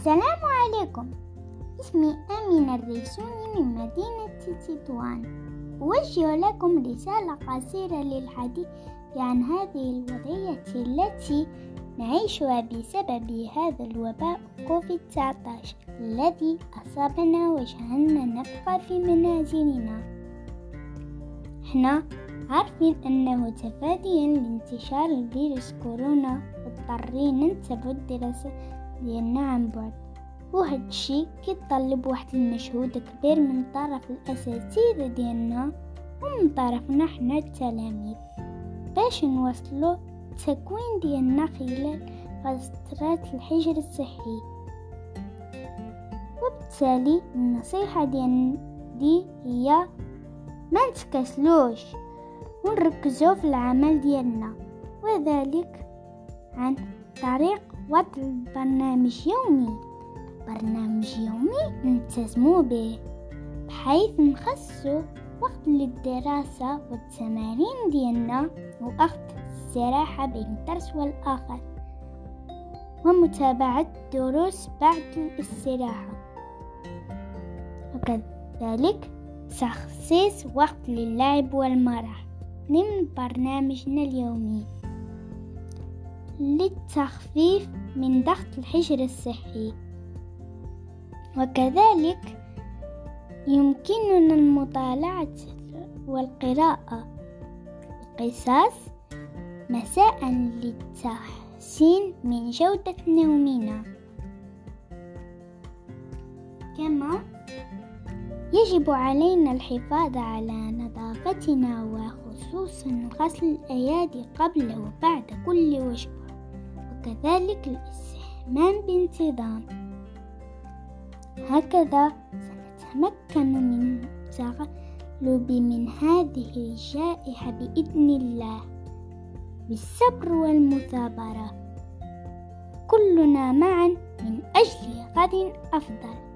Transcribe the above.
السلام عليكم. اسمي آمنة الريسوني من مدينة تطوان أوجه لكم رسالة قصيرة للحديث عن هذه الوضعية التي نعيشها بسبب هذا الوباء كوفيد 19 الذي أصابنا وجعلنا نبقى في منازلنا. إحنا عارفين أنه تفاديا لانتشار الفيروس كورونا اضطرينا نتبع الدراسة ديالنا عن بعد. وهاد الشي كيتطلب واحد المجهود كبير من طرف الأساتذة ديالنا ومن طرفنا حنا التلاميذ. باش نوصلو التكوين ديالنا خلال فترة الحجر الصحي. وبالتالي النصيحة ديال دي هي ما نتكسلوش ونركزوا في العمل ديالنا وذلك عن طريق وضع برنامج يومي. برنامج يومي نلتزموا به. بحيث نخصصوا وقت للدراسة والتمارين ديالنا وأخذ الاستراحة بين الدرس والآخر ومتابعة الدروس بعد الاستراحة. وكذلك تخصيص وقت للعب والمرح ضمن برنامجنا اليومي. للتخفيف من ضغط الحجر الصحي. وكذلك يمكننا المطالعة والقراءة. القصص مساء للتحسين من جودة نومنا. كما يجب علينا الحفاظ على نظافتنا وخصوصا غسل الأيادي قبل وبعد كل وجبة. وكذلك الاستحمام بانتظام. هكذا سنتمكن من التغلب من هذه الجائحة بإذن الله. بالصبر والمثابرة. كلنا معا من أجل غد أفضل.